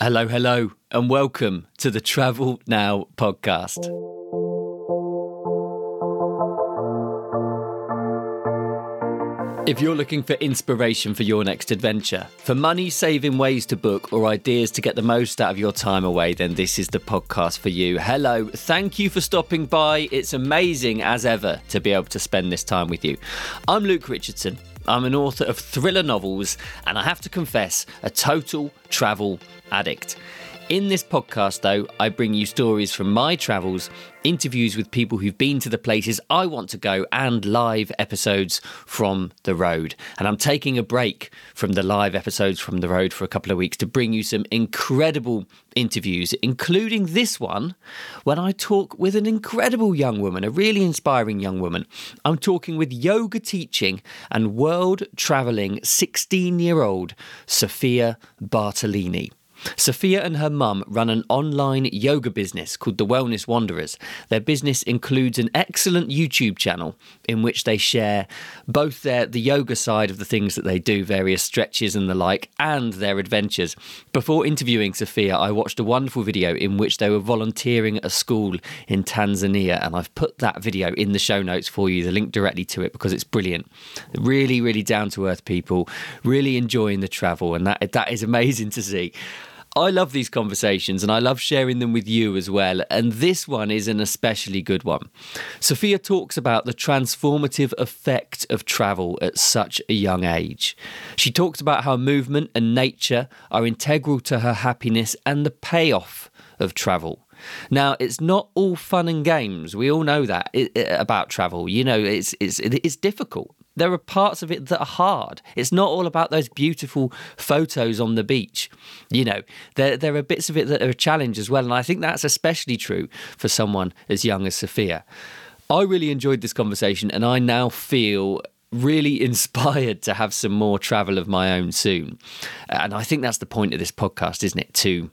Hello, hello, and welcome to the Travel Now podcast. If you're looking for inspiration for your next adventure, for money saving ways to book, or ideas to get the most out of your time away, then this is the podcast for you. Hello, thank you for stopping by. It's amazing as ever to be able to spend this time with you. I'm Luke Richardson. I'm an author of thriller novels, and I have to confess, a total travel addict. In this podcast, though, I bring you stories from my travels, interviews with people who've been to the places I want to go, and live episodes from the road. And I'm taking a break from the live episodes from the road for a couple of weeks to bring you some incredible interviews, including this one when I talk with an incredible young woman, a really inspiring young woman. I'm talking with yoga teaching and world traveling 16 year old Sophia Bartolini. Sophia and her mum run an online yoga business called The Wellness Wanderers. Their business includes an excellent YouTube channel in which they share both their the yoga side of the things that they do, various stretches and the like, and their adventures. Before interviewing Sophia, I watched a wonderful video in which they were volunteering at a school in Tanzania, and I've put that video in the show notes for you, the link directly to it because it's brilliant. Really, really down to earth people, really enjoying the travel, and that that is amazing to see. I love these conversations and I love sharing them with you as well. And this one is an especially good one. Sophia talks about the transformative effect of travel at such a young age. She talks about how movement and nature are integral to her happiness and the payoff of travel. Now, it's not all fun and games. We all know that about travel. You know, it's it's it's difficult there are parts of it that are hard. It's not all about those beautiful photos on the beach. You know, there, there are bits of it that are a challenge as well. And I think that's especially true for someone as young as Sophia. I really enjoyed this conversation and I now feel really inspired to have some more travel of my own soon. And I think that's the point of this podcast, isn't it? To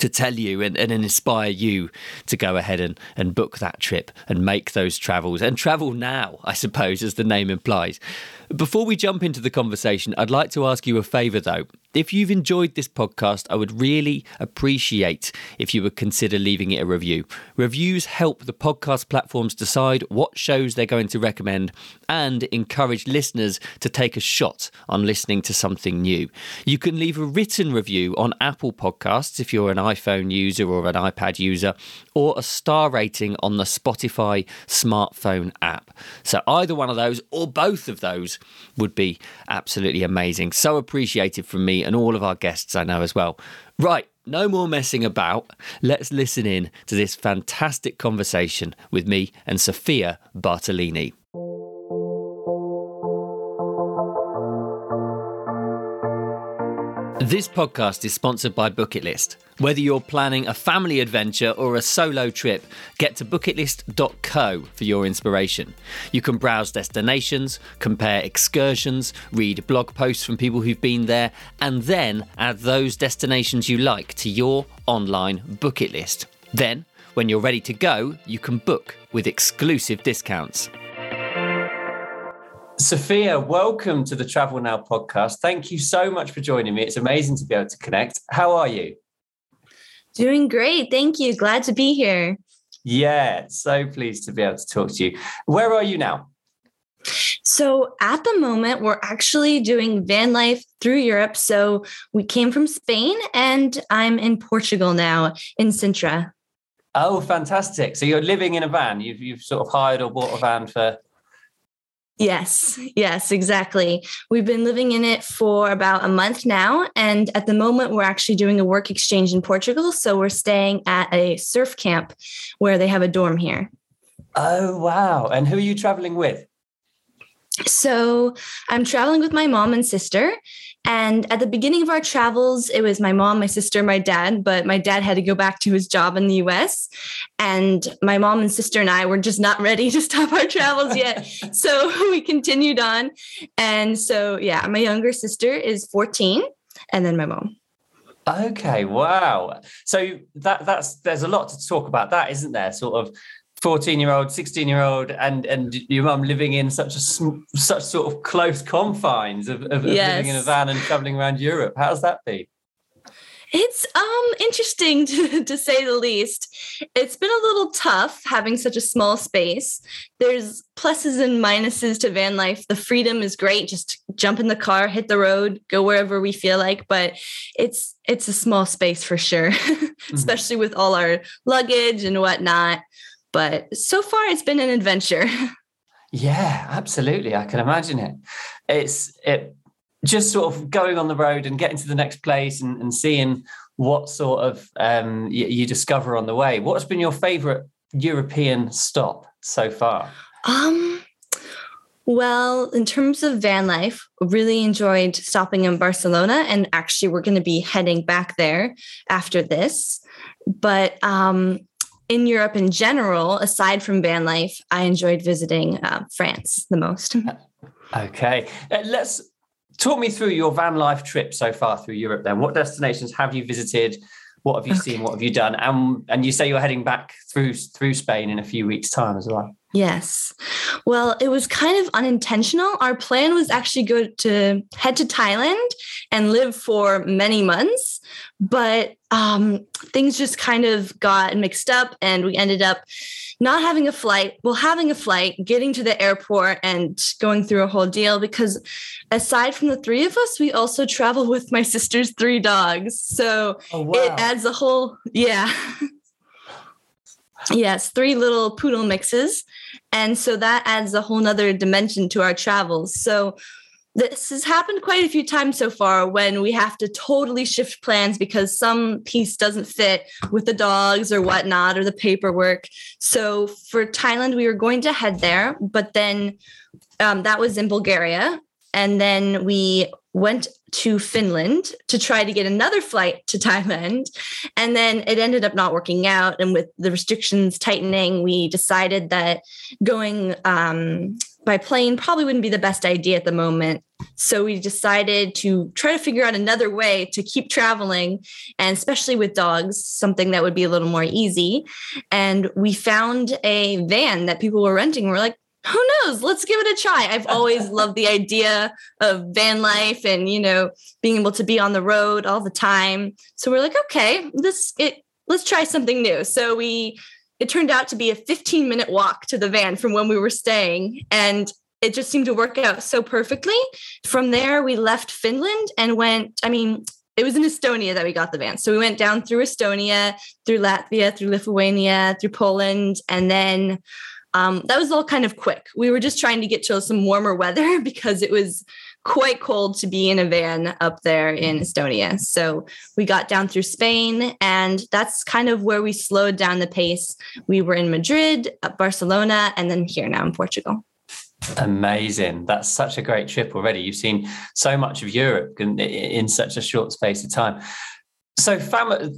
to tell you and, and inspire you to go ahead and, and book that trip and make those travels and travel now, I suppose, as the name implies. Before we jump into the conversation, I'd like to ask you a favour though. If you've enjoyed this podcast, I would really appreciate if you would consider leaving it a review. Reviews help the podcast platforms decide what shows they're going to recommend and encourage listeners to take a shot on listening to something new. You can leave a written review on Apple Podcasts if you're an iPhone user or an iPad user, or a star rating on the Spotify smartphone app. So either one of those or both of those would be absolutely amazing. So appreciated from me and all of our guests I know as well. Right, no more messing about. Let's listen in to this fantastic conversation with me and Sophia Bartolini. This podcast is sponsored by Bucketlist. Whether you're planning a family adventure or a solo trip, get to bucketlist.co for your inspiration. You can browse destinations, compare excursions, read blog posts from people who've been there, and then add those destinations you like to your online bucket list. Then, when you're ready to go, you can book with exclusive discounts. Sophia, welcome to the Travel Now podcast. Thank you so much for joining me. It's amazing to be able to connect. How are you? Doing great. Thank you. Glad to be here. Yeah, so pleased to be able to talk to you. Where are you now? So, at the moment, we're actually doing van life through Europe. So, we came from Spain and I'm in Portugal now in Sintra. Oh, fantastic. So, you're living in a van. You've, you've sort of hired or bought a van for Yes, yes, exactly. We've been living in it for about a month now. And at the moment, we're actually doing a work exchange in Portugal. So we're staying at a surf camp where they have a dorm here. Oh, wow. And who are you traveling with? So I'm traveling with my mom and sister. And at the beginning of our travels, it was my mom, my sister, my dad, but my dad had to go back to his job in the US. And my mom and sister and I were just not ready to stop our travels yet. so we continued on. And so, yeah, my younger sister is 14, and then my mom. Okay, wow. So that that's there's a lot to talk about that, isn't there? Sort of 14 year old 16 year old and and your mum living in such a such sort of close confines of, of, yes. living in a van and traveling around europe how's that been It's um interesting to, to say the least. It's been a little tough having such a small space. There's pluses and minuses to van life. The freedom is great. Just jump in the car, hit the road, go wherever we feel like, but it's it's a small space for sure, mm-hmm. especially with all our luggage and whatnot. But so far it's been an adventure. Yeah, absolutely. I can imagine it. It's it just sort of going on the road and getting to the next place and, and seeing what sort of um, you, you discover on the way. What's been your favorite European stop so far? Um, well, in terms of van life, really enjoyed stopping in Barcelona, and actually, we're going to be heading back there after this. But um, in Europe in general, aside from van life, I enjoyed visiting uh, France the most. Okay, uh, let's talk me through your van life trip so far through Europe. Then, what destinations have you visited? What have you okay. seen? What have you done? And and you say you're heading back through through Spain in a few weeks' time as well. Yes. Well, it was kind of unintentional. Our plan was actually go to head to Thailand and live for many months, but um, things just kind of got mixed up and we ended up not having a flight, well, having a flight, getting to the airport and going through a whole deal because aside from the three of us, we also travel with my sister's three dogs. So oh, wow. it adds a whole, yeah. yes, three little poodle mixes. And so that adds a whole nother dimension to our travels. So this has happened quite a few times so far when we have to totally shift plans because some piece doesn't fit with the dogs or whatnot or the paperwork. So for Thailand, we were going to head there, but then um, that was in Bulgaria. And then we went to Finland to try to get another flight to Thailand. And then it ended up not working out. And with the restrictions tightening, we decided that going um, by plane probably wouldn't be the best idea at the moment. So we decided to try to figure out another way to keep traveling, and especially with dogs, something that would be a little more easy. And we found a van that people were renting. We're like, who knows? Let's give it a try. I've always loved the idea of van life and, you know, being able to be on the road all the time. So we're like, okay, this it let's try something new. So we it turned out to be a 15 minute walk to the van from when we were staying. And it just seemed to work out so perfectly. From there, we left Finland and went, I mean, it was in Estonia that we got the van. So we went down through Estonia, through Latvia, through Lithuania, through Poland, and then um, that was all kind of quick. We were just trying to get to some warmer weather because it was quite cold to be in a van up there in Estonia. So we got down through Spain, and that's kind of where we slowed down the pace. We were in Madrid, Barcelona, and then here now in Portugal. Amazing. That's such a great trip already. You've seen so much of Europe in, in such a short space of time. So, fam-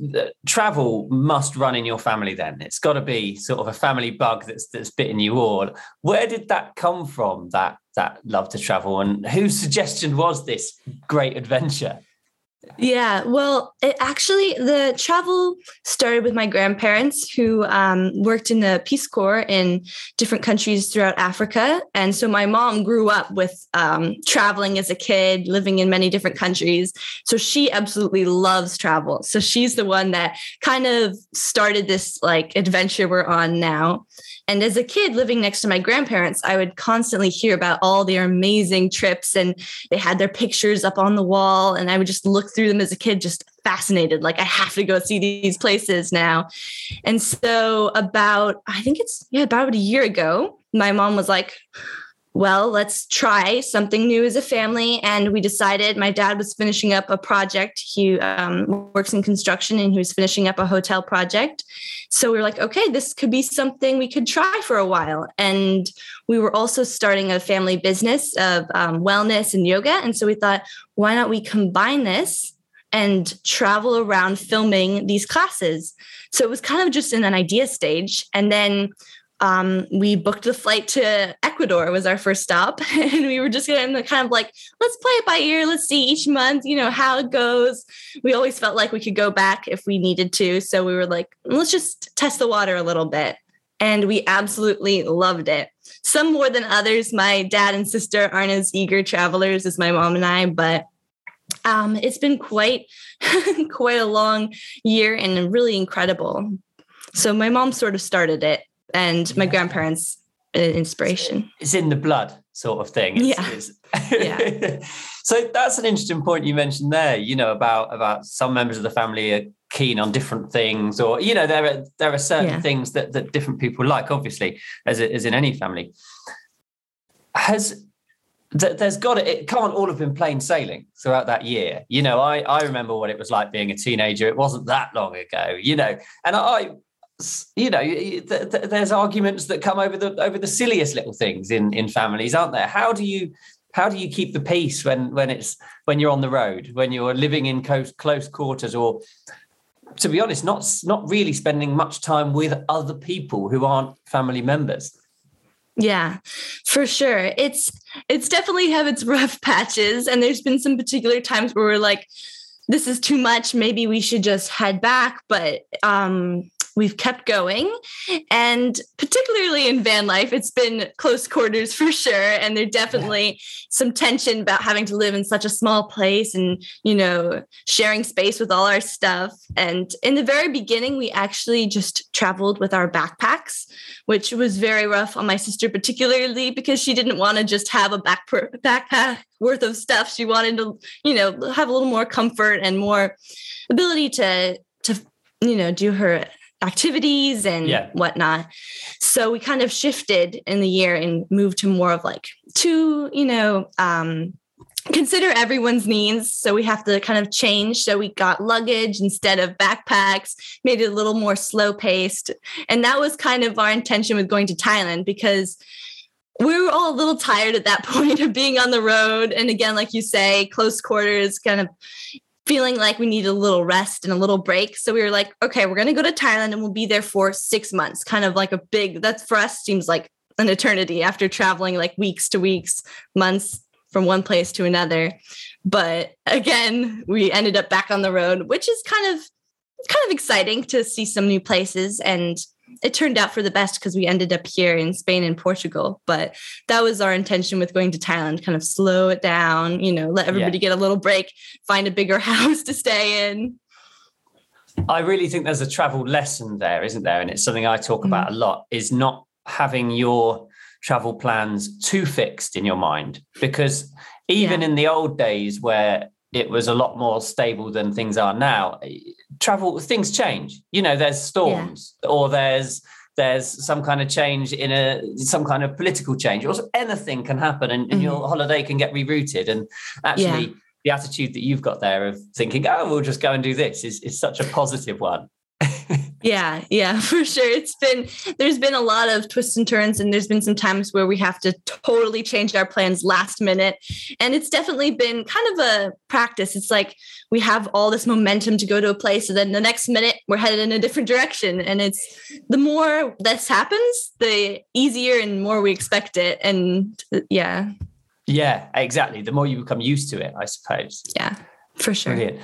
travel must run in your family. Then it's got to be sort of a family bug that's that's bitten you all. Where did that come from? That that love to travel, and whose suggestion was this great adventure? Yeah, well, it actually the travel started with my grandparents who um, worked in the Peace Corps in different countries throughout Africa, and so my mom grew up with um, traveling as a kid, living in many different countries. So she absolutely loves travel. So she's the one that kind of started this like adventure we're on now. And as a kid living next to my grandparents, I would constantly hear about all their amazing trips and they had their pictures up on the wall. And I would just look through them as a kid, just fascinated. Like, I have to go see these places now. And so, about, I think it's, yeah, about a year ago, my mom was like, well, let's try something new as a family. And we decided my dad was finishing up a project. He um, works in construction and he was finishing up a hotel project. So we were like, okay, this could be something we could try for a while. And we were also starting a family business of um, wellness and yoga. And so we thought, why not we combine this and travel around filming these classes? So it was kind of just in an idea stage. And then um, we booked the flight to Ecuador was our first stop, and we were just going to kind of like let's play it by ear. Let's see each month, you know, how it goes. We always felt like we could go back if we needed to, so we were like, let's just test the water a little bit, and we absolutely loved it. Some more than others. My dad and sister aren't as eager travelers as my mom and I, but Um, it's been quite quite a long year and really incredible. So my mom sort of started it, and my grandparents uh, inspiration. It's in the blood, sort of thing. It's, yeah. It's, yeah. so that's an interesting point you mentioned there. You know about about some members of the family are keen on different things, or you know there are there are certain yeah. things that that different people like. Obviously, as as in any family, has there's got to, it can't all have been plain sailing throughout that year. You know, I I remember what it was like being a teenager. It wasn't that long ago. You know, and I you know there's arguments that come over the over the silliest little things in in families aren't there? How do you how do you keep the peace when when it's when you're on the road when you're living in close close quarters or to be honest not not really spending much time with other people who aren't family members? Yeah for sure. It's it's definitely have its rough patches and there's been some particular times where we're like this is too much. Maybe we should just head back. But um we've kept going. And particularly in van life, it's been close quarters for sure. And there's definitely some tension about having to live in such a small place and, you know, sharing space with all our stuff. And in the very beginning, we actually just traveled with our backpacks, which was very rough on my sister, particularly because she didn't want to just have a back backpack worth of stuff. She wanted to, you know, have a little more comfort and more ability to to you know do her activities and yeah. whatnot. So we kind of shifted in the year and moved to more of like to, you know, um, consider everyone's needs. So we have to kind of change. So we got luggage instead of backpacks, made it a little more slow paced. And that was kind of our intention with going to Thailand because we were all a little tired at that point of being on the road. And again, like you say, close quarters, kind of feeling like we needed a little rest and a little break. So we were like, okay, we're going to go to Thailand and we'll be there for six months, kind of like a big, that's for us seems like an eternity after traveling like weeks to weeks, months from one place to another. But again, we ended up back on the road, which is kind of kind of exciting to see some new places and it turned out for the best because we ended up here in Spain and Portugal. But that was our intention with going to Thailand, kind of slow it down, you know, let everybody yeah. get a little break, find a bigger house to stay in. I really think there's a travel lesson there, isn't there? And it's something I talk mm-hmm. about a lot is not having your travel plans too fixed in your mind. Because even yeah. in the old days where it was a lot more stable than things are now. Travel things change. You know, there's storms yeah. or there's there's some kind of change in a some kind of political change or anything can happen and, and mm-hmm. your holiday can get rerouted. And actually yeah. the attitude that you've got there of thinking, oh, we'll just go and do this is, is such a positive one. yeah, yeah, for sure. It's been there's been a lot of twists and turns, and there's been some times where we have to totally change our plans last minute. And it's definitely been kind of a practice. It's like we have all this momentum to go to a place, and then the next minute we're headed in a different direction. And it's the more this happens, the easier and more we expect it. And uh, yeah. Yeah, exactly. The more you become used to it, I suppose. Yeah, for sure. Brilliant.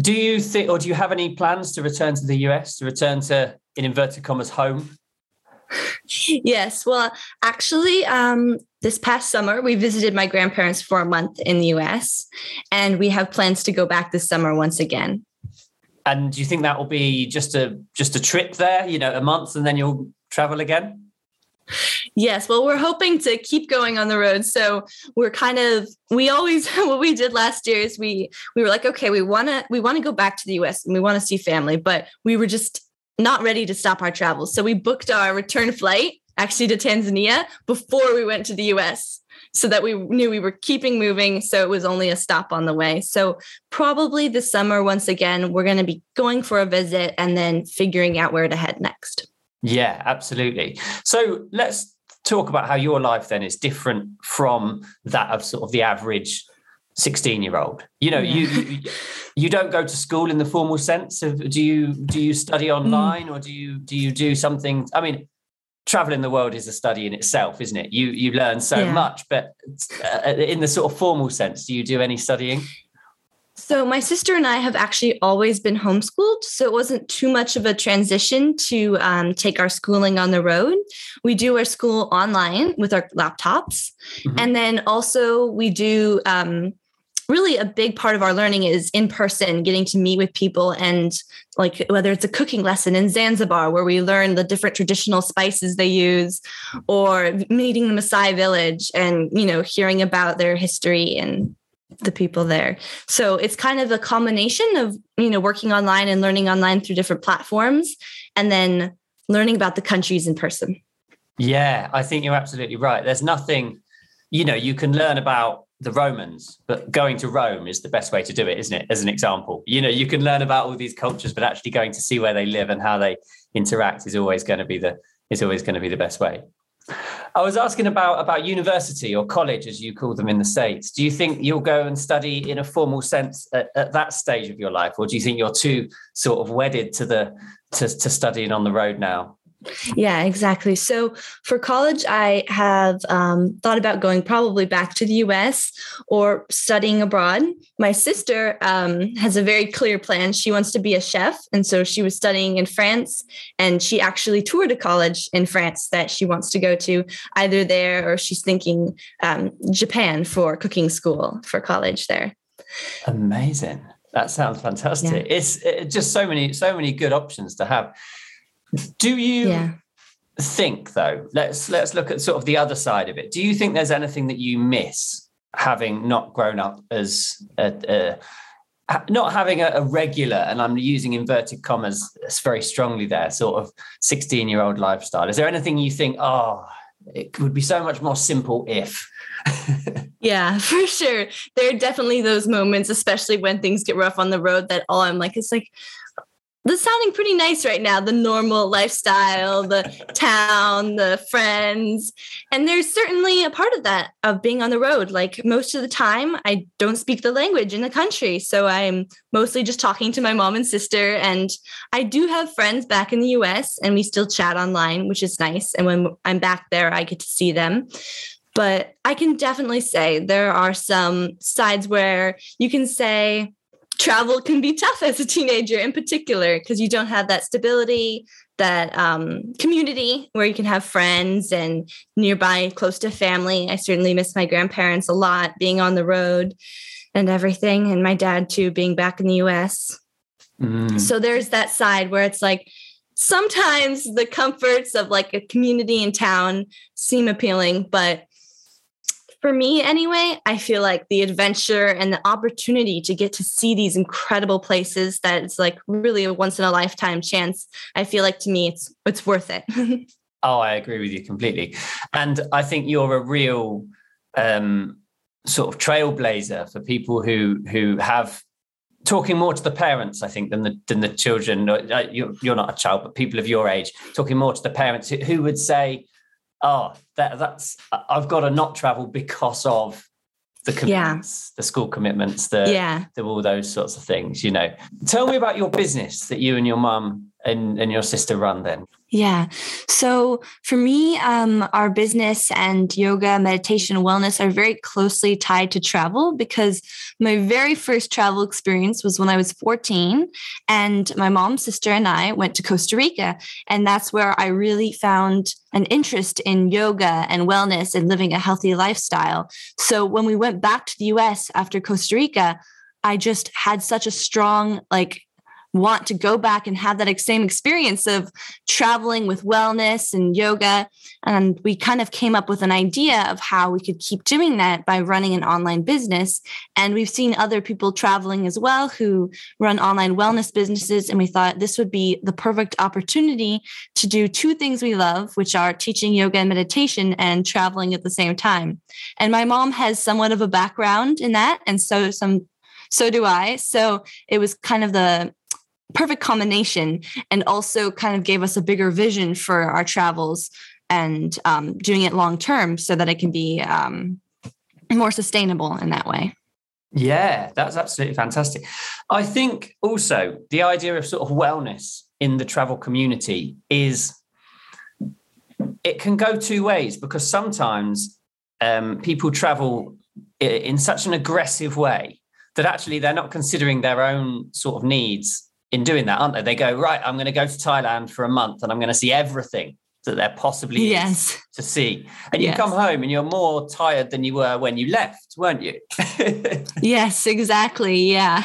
Do you think, or do you have any plans to return to the US, to return to, in inverted commas, home? Yes. Well, actually, um, this past summer, we visited my grandparents for a month in the US, and we have plans to go back this summer once again. And do you think that will be just a just a trip there, you know, a month, and then you'll travel again? Yes, well, we're hoping to keep going on the road. So we're kind of we always what we did last year is we we were like, okay, we want to we want to go back to the US and we want to see family, but we were just not ready to stop our travels. So we booked our return flight actually to Tanzania before we went to the US so that we knew we were keeping moving. So it was only a stop on the way. So probably this summer, once again, we're going to be going for a visit and then figuring out where to head next. Yeah, absolutely. So let's talk about how your life then is different from that of sort of the average 16 year old you know yeah. you, you, you don't go to school in the formal sense of do you do you study mm. online mm. or do you do you do something i mean traveling the world is a study in itself isn't it you you learn so yeah. much but uh, in the sort of formal sense do you do any studying so, my sister and I have actually always been homeschooled. So, it wasn't too much of a transition to um, take our schooling on the road. We do our school online with our laptops. Mm-hmm. And then also, we do um, really a big part of our learning is in person, getting to meet with people and like whether it's a cooking lesson in Zanzibar where we learn the different traditional spices they use or meeting the Maasai village and you know hearing about their history and the people there. So it's kind of a combination of you know working online and learning online through different platforms and then learning about the countries in person. Yeah, I think you're absolutely right. There's nothing you know, you can learn about the Romans, but going to Rome is the best way to do it, isn't it? As an example, you know, you can learn about all these cultures, but actually going to see where they live and how they interact is always going to be the is always going to be the best way. I was asking about about university or college, as you call them in the states. Do you think you'll go and study in a formal sense at, at that stage of your life, or do you think you're too sort of wedded to the to, to studying on the road now? Yeah, exactly. So for college, I have um, thought about going probably back to the US or studying abroad. My sister um, has a very clear plan. She wants to be a chef. And so she was studying in France and she actually toured a college in France that she wants to go to, either there or she's thinking um, Japan for cooking school for college there. Amazing. That sounds fantastic. Yeah. It's, it's just so many, so many good options to have. Do you yeah. think though? Let's let's look at sort of the other side of it. Do you think there's anything that you miss having not grown up as a, a not having a, a, regular, and I'm using inverted commas very strongly there, sort of 16 year old lifestyle. Is there anything you think, oh, it would be so much more simple if? yeah, for sure. There are definitely those moments, especially when things get rough on the road, that all I'm like, it's like, this sounding pretty nice right now the normal lifestyle the town the friends. And there's certainly a part of that of being on the road. Like most of the time i don't speak the language in the country. So i'm mostly just talking to my mom and sister. And i do have friends back in the us and we still chat online which is nice. And when i'm back there i get to see them. But i can definitely say there are some sides where you can say travel can be tough as a teenager in particular because you don't have that stability that um, community where you can have friends and nearby close to family i certainly miss my grandparents a lot being on the road and everything and my dad too being back in the us mm. so there's that side where it's like sometimes the comforts of like a community in town seem appealing but for me anyway, I feel like the adventure and the opportunity to get to see these incredible places that it's like really a once in a lifetime chance. I feel like to me it's it's worth it. oh, I agree with you completely. And I think you're a real um, sort of trailblazer for people who who have talking more to the parents, I think, than the than the children. Uh, you're, not a child, but people of your age talking more to the parents who would say, oh, that, that's I've got to not travel because of the commitments, yeah. the school commitments, the, yeah. the all those sorts of things. You know, tell me about your business that you and your mum and, and your sister run then. Yeah. So for me, um, our business and yoga, meditation, wellness are very closely tied to travel because my very first travel experience was when I was 14. And my mom, sister, and I went to Costa Rica. And that's where I really found an interest in yoga and wellness and living a healthy lifestyle. So when we went back to the US after Costa Rica, I just had such a strong like want to go back and have that same experience of traveling with wellness and yoga. And we kind of came up with an idea of how we could keep doing that by running an online business. And we've seen other people traveling as well who run online wellness businesses. And we thought this would be the perfect opportunity to do two things we love, which are teaching yoga and meditation and traveling at the same time. And my mom has somewhat of a background in that. And so some so do I. So it was kind of the perfect combination and also kind of gave us a bigger vision for our travels and um, doing it long term so that it can be um, more sustainable in that way. Yeah, that's absolutely fantastic. I think also the idea of sort of wellness in the travel community is it can go two ways because sometimes um, people travel in such an aggressive way that actually they're not considering their own sort of needs in doing that, aren't they? They go, right, I'm going to go to Thailand for a month and I'm going to see everything. that there possibly yes. is to see. And you come home and you're more tired than you were when you left, weren't you? yes, exactly. Yeah.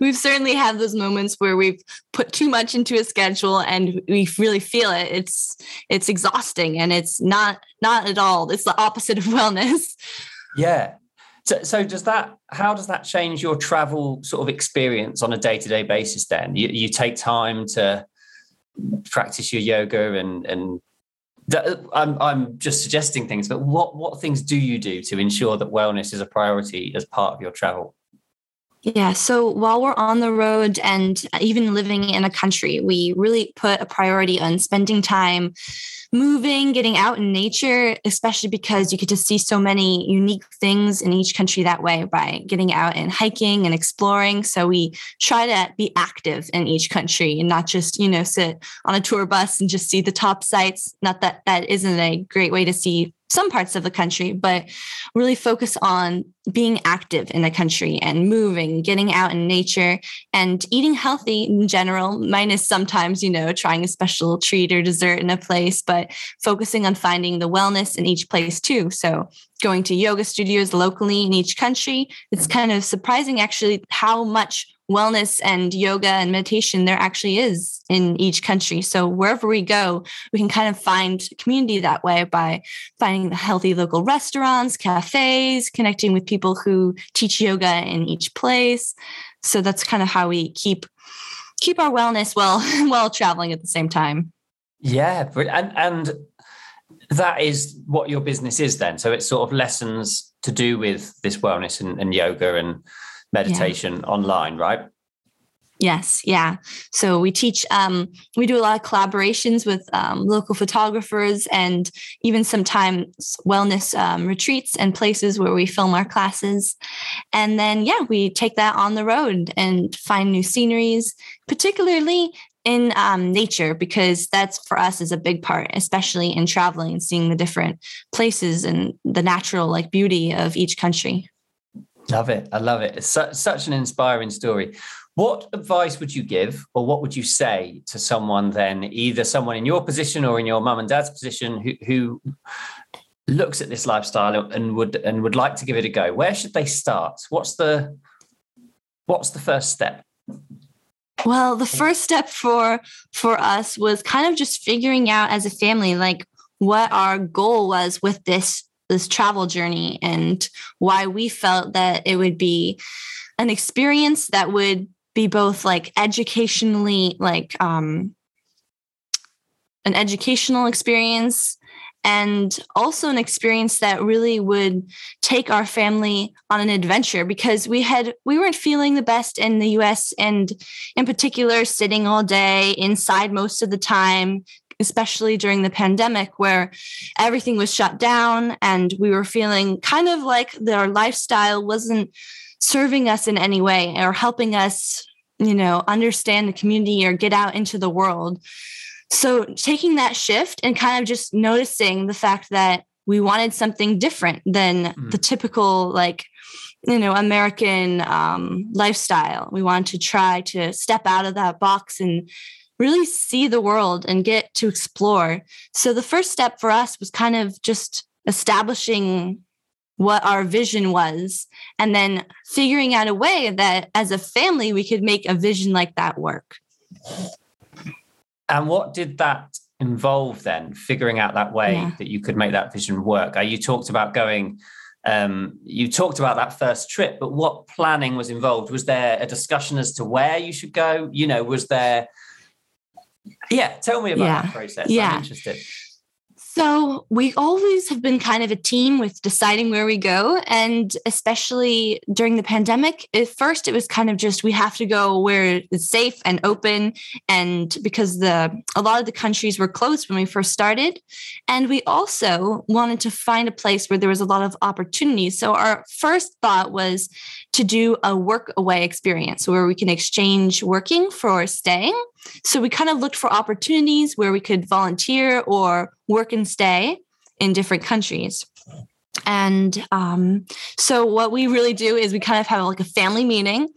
We've certainly had those moments where we've put too much into a schedule and we really feel it. It's it's exhausting and it's not not at all. It's the opposite of wellness. Yeah. So, so does that how does that change your travel sort of experience on a day-to-day basis then? You, you take time to practice your yoga and and I'm I'm just suggesting things, but what what things do you do to ensure that wellness is a priority as part of your travel? Yeah. So while we're on the road and even living in a country, we really put a priority on spending time moving, getting out in nature, especially because you get to see so many unique things in each country that way by getting out and hiking and exploring. So we try to be active in each country and not just, you know, sit on a tour bus and just see the top sites. Not that that isn't a great way to see some parts of the country, but really focus on being active in the country and moving, getting out in nature and eating healthy in general, minus sometimes, you know, trying a special treat or dessert in a place, but focusing on finding the wellness in each place too. So going to yoga studios locally in each country, it's kind of surprising actually how much wellness and yoga and meditation there actually is in each country. So wherever we go, we can kind of find community that way by finding the healthy local restaurants, cafes, connecting with people who teach yoga in each place. So that's kind of how we keep keep our wellness while while traveling at the same time. Yeah, and and that is what your business is then. So it's sort of lessons to do with this wellness and, and yoga and meditation yeah. online, right? Yes, yeah. So we teach, um, we do a lot of collaborations with um, local photographers and even sometimes wellness um, retreats and places where we film our classes. And then, yeah, we take that on the road and find new sceneries, particularly in um, nature, because that's for us is a big part, especially in traveling and seeing the different places and the natural like beauty of each country. Love it. I love it. It's su- such an inspiring story. What advice would you give, or what would you say to someone then, either someone in your position or in your mum and dad's position who, who looks at this lifestyle and would and would like to give it a go? Where should they start? What's the what's the first step? Well, the first step for for us was kind of just figuring out as a family like what our goal was with this this travel journey and why we felt that it would be an experience that would be both like educationally like um an educational experience and also an experience that really would take our family on an adventure because we had we weren't feeling the best in the US and in particular sitting all day inside most of the time especially during the pandemic where everything was shut down and we were feeling kind of like our lifestyle wasn't serving us in any way or helping us you know understand the community or get out into the world so taking that shift and kind of just noticing the fact that we wanted something different than mm. the typical like you know american um, lifestyle we wanted to try to step out of that box and really see the world and get to explore. So the first step for us was kind of just establishing what our vision was and then figuring out a way that as a family we could make a vision like that work. And what did that involve then, figuring out that way yeah. that you could make that vision work? Uh, you talked about going um, you talked about that first trip, but what planning was involved? Was there a discussion as to where you should go? You know, was there yeah, tell me about yeah. that process. Yeah. I'm interested. So we always have been kind of a team with deciding where we go. And especially during the pandemic, at first it was kind of just we have to go where it's safe and open. And because the a lot of the countries were closed when we first started. And we also wanted to find a place where there was a lot of opportunities. So our first thought was to do a work away experience where we can exchange working for staying. So we kind of looked for opportunities where we could volunteer or work and stay in different countries. And um, so, what we really do is we kind of have like a family meeting,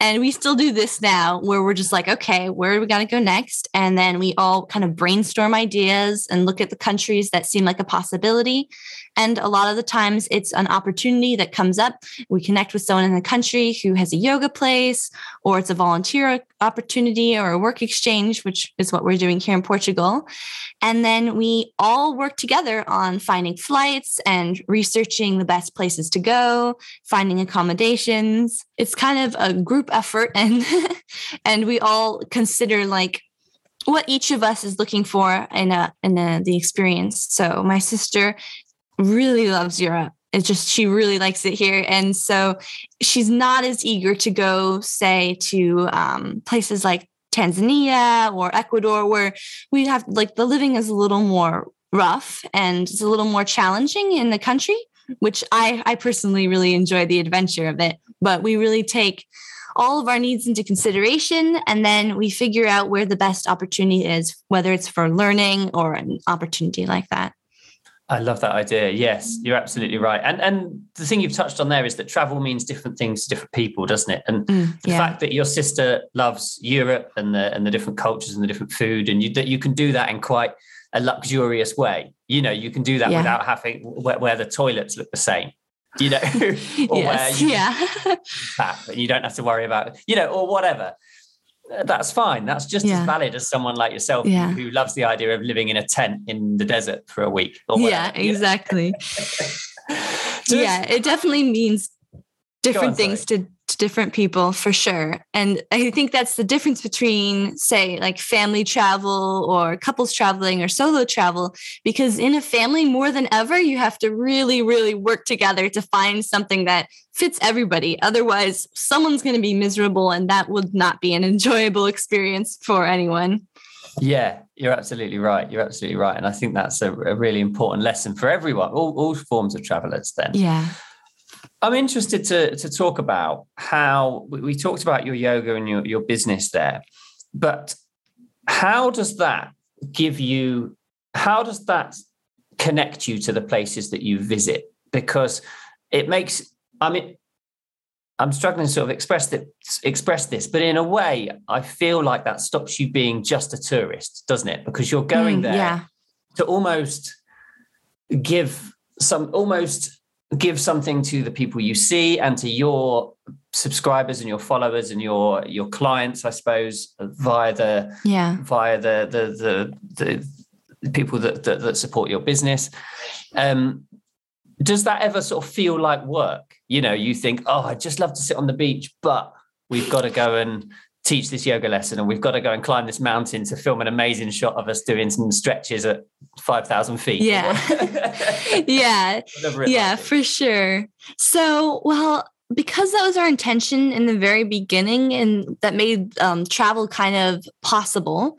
and we still do this now where we're just like, okay, where are we going to go next? And then we all kind of brainstorm ideas and look at the countries that seem like a possibility. And a lot of the times it's an opportunity that comes up. We connect with someone in the country who has a yoga place, or it's a volunteer opportunity or a work exchange, which is what we're doing here in Portugal. And then we all work together on finding flights and researching the best places to go, finding accommodations. It's kind of a group effort and and we all consider like what each of us is looking for in a in a, the experience. So my sister really loves Europe. It's just she really likes it here, and so she's not as eager to go, say, to um, places like Tanzania or Ecuador, where we have like the living is a little more rough and it's a little more challenging in the country. Which I I personally really enjoy the adventure of it, but we really take all of our needs into consideration and then we figure out where the best opportunity is whether it's for learning or an opportunity like that I love that idea. Yes, you're absolutely right. And and the thing you've touched on there is that travel means different things to different people, doesn't it? And mm, the fact that your sister loves Europe and the and the different cultures and the different food, and you, that you can do that in quite a luxurious way. You know, you can do that yeah. without having where, where, the toilets look the same. You know, or yes, where you, yeah, and you don't have to worry about you know, or whatever that's fine. That's just yeah. as valid as someone like yourself yeah. who, loves the idea of living in a tent in the desert for a week. yeah, exactly. yeah, it definitely means different on, things to different people for sure. And I think that's the difference between, say, like family travel or couples traveling or solo travel, because in a family, more than ever, you have to really, really work together to find something that fits everybody. Otherwise, someone's going to be miserable, and that would not be an enjoyable experience for anyone. Yeah, you're absolutely right. You're absolutely right. And I think that's a, a really important lesson for everyone, all, all forms of travelers, then. Yeah. I'm interested to, to talk about how we talked about your yoga and your, your business there, but how does that give you, how does that connect you to the places that you visit? Because it makes, I mean, I'm struggling to sort of express that, express this, but in a way, I feel like that stops you being just a tourist, doesn't it? Because you're going mm, there yeah. to almost give some almost give something to the people you see and to your subscribers and your followers and your your clients i suppose via the yeah. via the the the, the people that, that, that support your business. Um does that ever sort of feel like work? You know you think oh i'd just love to sit on the beach but we've got to go and teach this yoga lesson and we've got to go and climb this mountain to film an amazing shot of us doing some stretches at 5000 feet. Yeah. Yeah. Yeah for sure. So well because that was our intention in the very beginning and that made um, travel kind of possible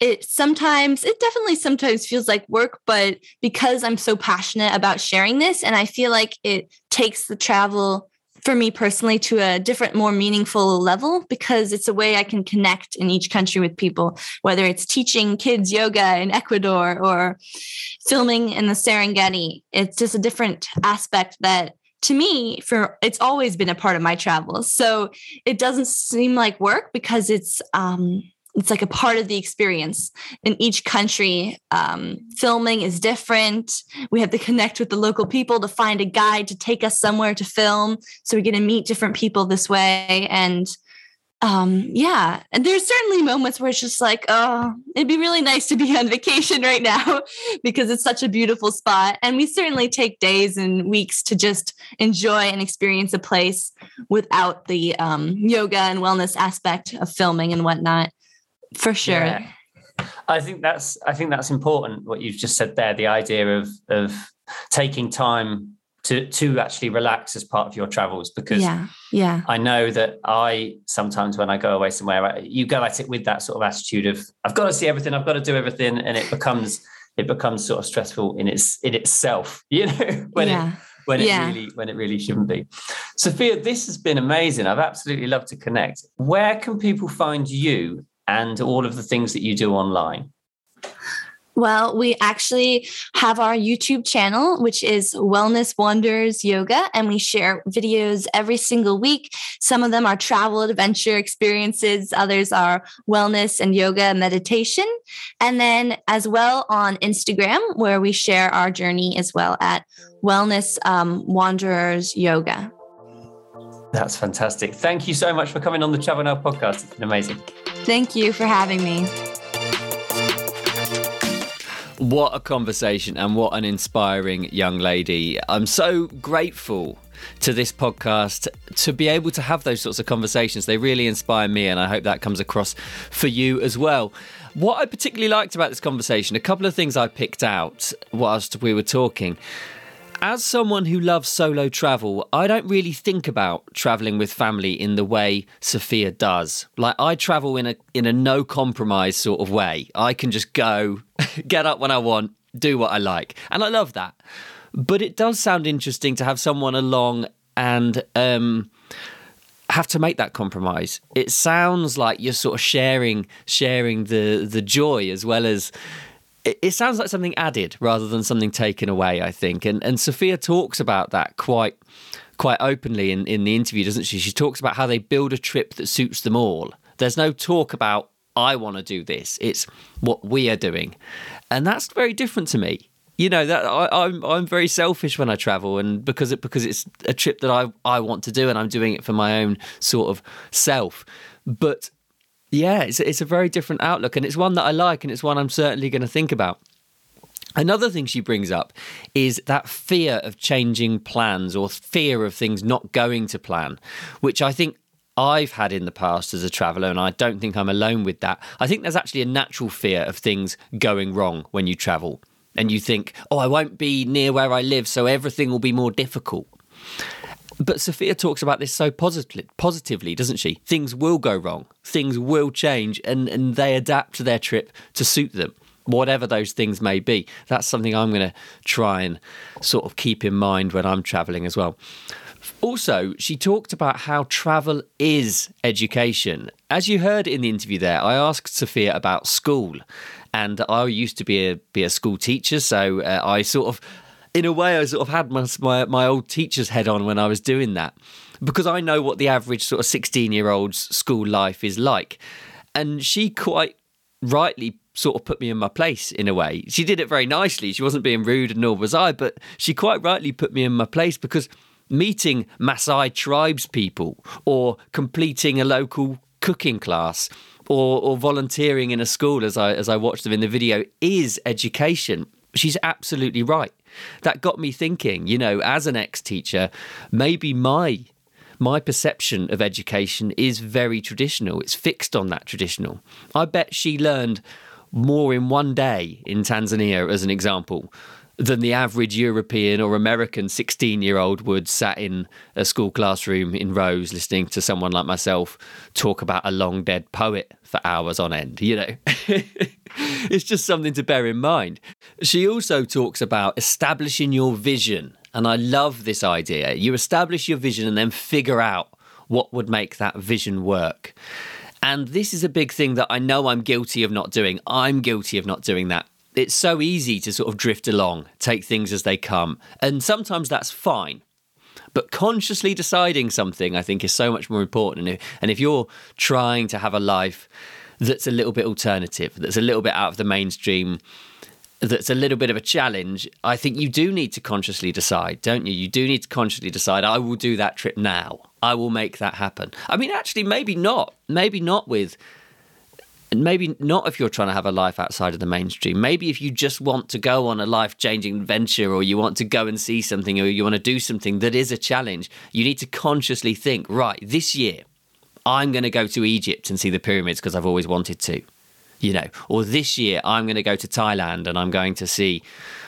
it sometimes it definitely sometimes feels like work but because i'm so passionate about sharing this and i feel like it takes the travel for me personally to a different, more meaningful level because it's a way I can connect in each country with people, whether it's teaching kids yoga in Ecuador or filming in the Serengeti. It's just a different aspect that to me for it's always been a part of my travels so it doesn't seem like work because it's um it's like a part of the experience. In each country um, filming is different. We have to connect with the local people to find a guide to take us somewhere to film. So we get to meet different people this way. And um, yeah and there's certainly moments where it's just like oh it'd be really nice to be on vacation right now because it's such a beautiful spot. And we certainly take days and weeks to just enjoy and experience a place without the um, yoga and wellness aspect of filming and whatnot for sure. Yeah. I think that's I think that's important what you've just said there the idea of of taking time to to actually relax as part of your travels because yeah yeah I know that I sometimes when I go away somewhere you go at it with that sort of attitude of I've got to see everything I've got to do everything and it becomes it becomes sort of stressful in its in itself you know when yeah. it when it yeah. really when it really shouldn't be. Sophia, this has been amazing. I've absolutely loved to connect. Where can people find you and all of the things that you do online? Well, we actually have our YouTube channel, which is Wellness Wanderers Yoga, and we share videos every single week. Some of them are travel adventure experiences, others are wellness and yoga meditation. And then, as well, on Instagram, where we share our journey as well at Wellness um, Wanderers Yoga. That's fantastic. Thank you so much for coming on the Travel Now podcast. It's been amazing. Thank you for having me. What a conversation and what an inspiring young lady. I'm so grateful to this podcast to be able to have those sorts of conversations. They really inspire me, and I hope that comes across for you as well. What I particularly liked about this conversation, a couple of things I picked out whilst we were talking as someone who loves solo travel, I don't really think about traveling with family in the way Sophia does. Like I travel in a in a no compromise sort of way. I can just go, get up when I want, do what I like. And I love that. But it does sound interesting to have someone along and um, have to make that compromise. It sounds like you're sort of sharing sharing the the joy as well as it, it sounds like something added rather than something taken away. I think, and and Sophia talks about that quite quite openly in in the interview, doesn't she? She talks about how they build a trip that suits them all. There's no talk about I want to do this. It's what we are doing, and that's very different to me. You know that I, I'm I'm very selfish when I travel, and because it because it's a trip that I I want to do, and I'm doing it for my own sort of self. But yeah, it's, it's a very different outlook, and it's one that I like, and it's one I'm certainly going to think about. Another thing she brings up is that fear of changing plans or fear of things not going to plan, which I think I've had in the past as a traveller, and I don't think I'm alone with that. I think there's actually a natural fear of things going wrong when you travel. And you think, oh, I won't be near where I live, so everything will be more difficult. But Sophia talks about this so positively, positively, doesn't she? Things will go wrong, things will change, and, and they adapt their trip to suit them, whatever those things may be. That's something I'm going to try and sort of keep in mind when I'm traveling as well. Also, she talked about how travel is education. As you heard in the interview there, I asked Sophia about school. And I used to be a be a school teacher, so uh, I sort of in a way, I sort of had my, my, my old teacher's head on when I was doing that because I know what the average sort of 16 year old's school life is like. And she quite rightly sort of put me in my place in a way. She did it very nicely. She wasn't being rude, and nor was I, but she quite rightly put me in my place because meeting Maasai tribes people or completing a local cooking class or, or volunteering in a school as I as I watched them in the video is education. She's absolutely right that got me thinking, you know, as an ex teacher, maybe my my perception of education is very traditional. It's fixed on that traditional. I bet she learned more in one day in Tanzania, as an example, than the average European or American 16 year old would sat in a school classroom in rows listening to someone like myself talk about a long dead poet for hours on end. You know, it's just something to bear in mind. She also talks about establishing your vision. And I love this idea. You establish your vision and then figure out what would make that vision work. And this is a big thing that I know I'm guilty of not doing. I'm guilty of not doing that it's so easy to sort of drift along, take things as they come. And sometimes that's fine. But consciously deciding something, I think, is so much more important. And if, and if you're trying to have a life that's a little bit alternative, that's a little bit out of the mainstream, that's a little bit of a challenge, I think you do need to consciously decide, don't you? You do need to consciously decide, I will do that trip now. I will make that happen. I mean, actually, maybe not. Maybe not with and maybe not if you're trying to have a life outside of the mainstream. Maybe if you just want to go on a life changing adventure or you want to go and see something or you want to do something that is a challenge, you need to consciously think, right, this year, I'm going to go to Egypt and see the pyramids because I've always wanted to. You know, or this year I'm going to go to Thailand and I'm going to see,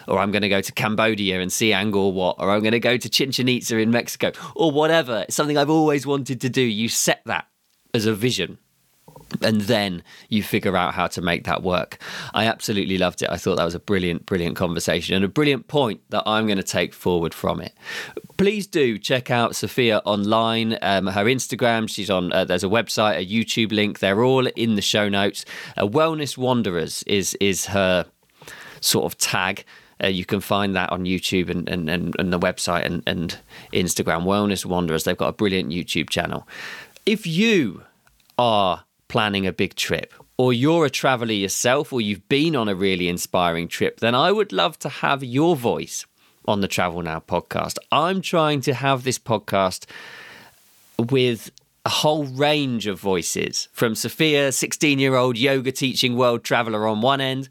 or I'm going to go to Cambodia and see Angkor Wat, or I'm going to go to Chichen Itza in Mexico, or whatever. It's something I've always wanted to do. You set that as a vision and then you figure out how to make that work. I absolutely loved it. I thought that was a brilliant, brilliant conversation and a brilliant point that I'm going to take forward from it. Please do check out Sophia online. Um, her Instagram, she's on. Uh, there's a website, a YouTube link. They're all in the show notes. Uh, Wellness Wanderers is is her sort of tag. Uh, you can find that on YouTube and, and, and, and the website and, and Instagram, Wellness Wanderers. They've got a brilliant YouTube channel. If you are planning a big trip, or you're a traveler yourself, or you've been on a really inspiring trip, then I would love to have your voice on the Travel Now podcast. I'm trying to have this podcast with a whole range of voices from Sophia, 16 year old yoga teaching world traveler on one end,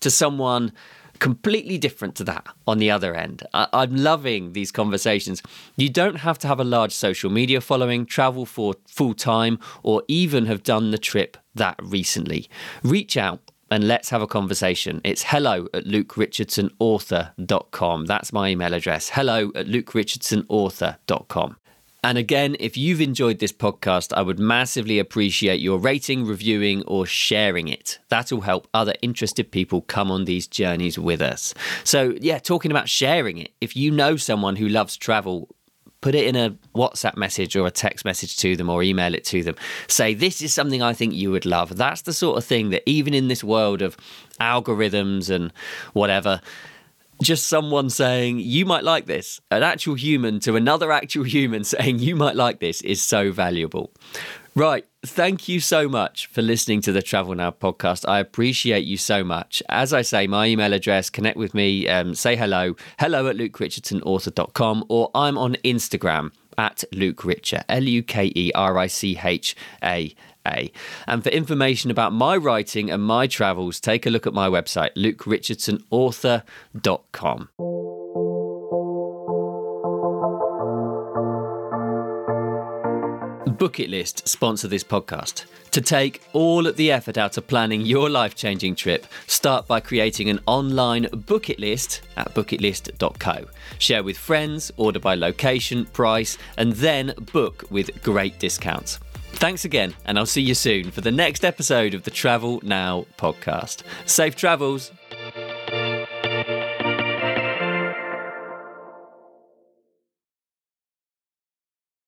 to someone completely different to that on the other end. I- am loving these conversations. You don't have to have a large social media following, travel for full time, or even have done the trip that recently. Reach out and let's have a conversation. It's hello at lukerichardsonauthor.com. That's my email address. Hello at lukerichardsonauthor.com. And again, if you've enjoyed this podcast, I would massively appreciate your rating, reviewing, or sharing it. That'll help other interested people come on these journeys with us. So, yeah, talking about sharing it, if you know someone who loves travel, put it in a WhatsApp message or a text message to them or email it to them. Say, This is something I think you would love. That's the sort of thing that, even in this world of algorithms and whatever, just someone saying you might like this. An actual human to another actual human saying you might like this is so valuable. Right thank you so much for listening to the travel now podcast. I appreciate you so much. As i say my email address connect with me um, say hello hello at lukerichardsonauthor.com or i'm on instagram at luke richer l-u-k-e-r-i-c-h-a a. And for information about my writing and my travels, take a look at my website, lukerichardsonauthor.com. Book It List sponsor this podcast. To take all of the effort out of planning your life changing trip, start by creating an online bucket list at bookitlist.co. Share with friends, order by location, price, and then book with great discounts. Thanks again, and I'll see you soon for the next episode of the Travel Now podcast. Safe travels!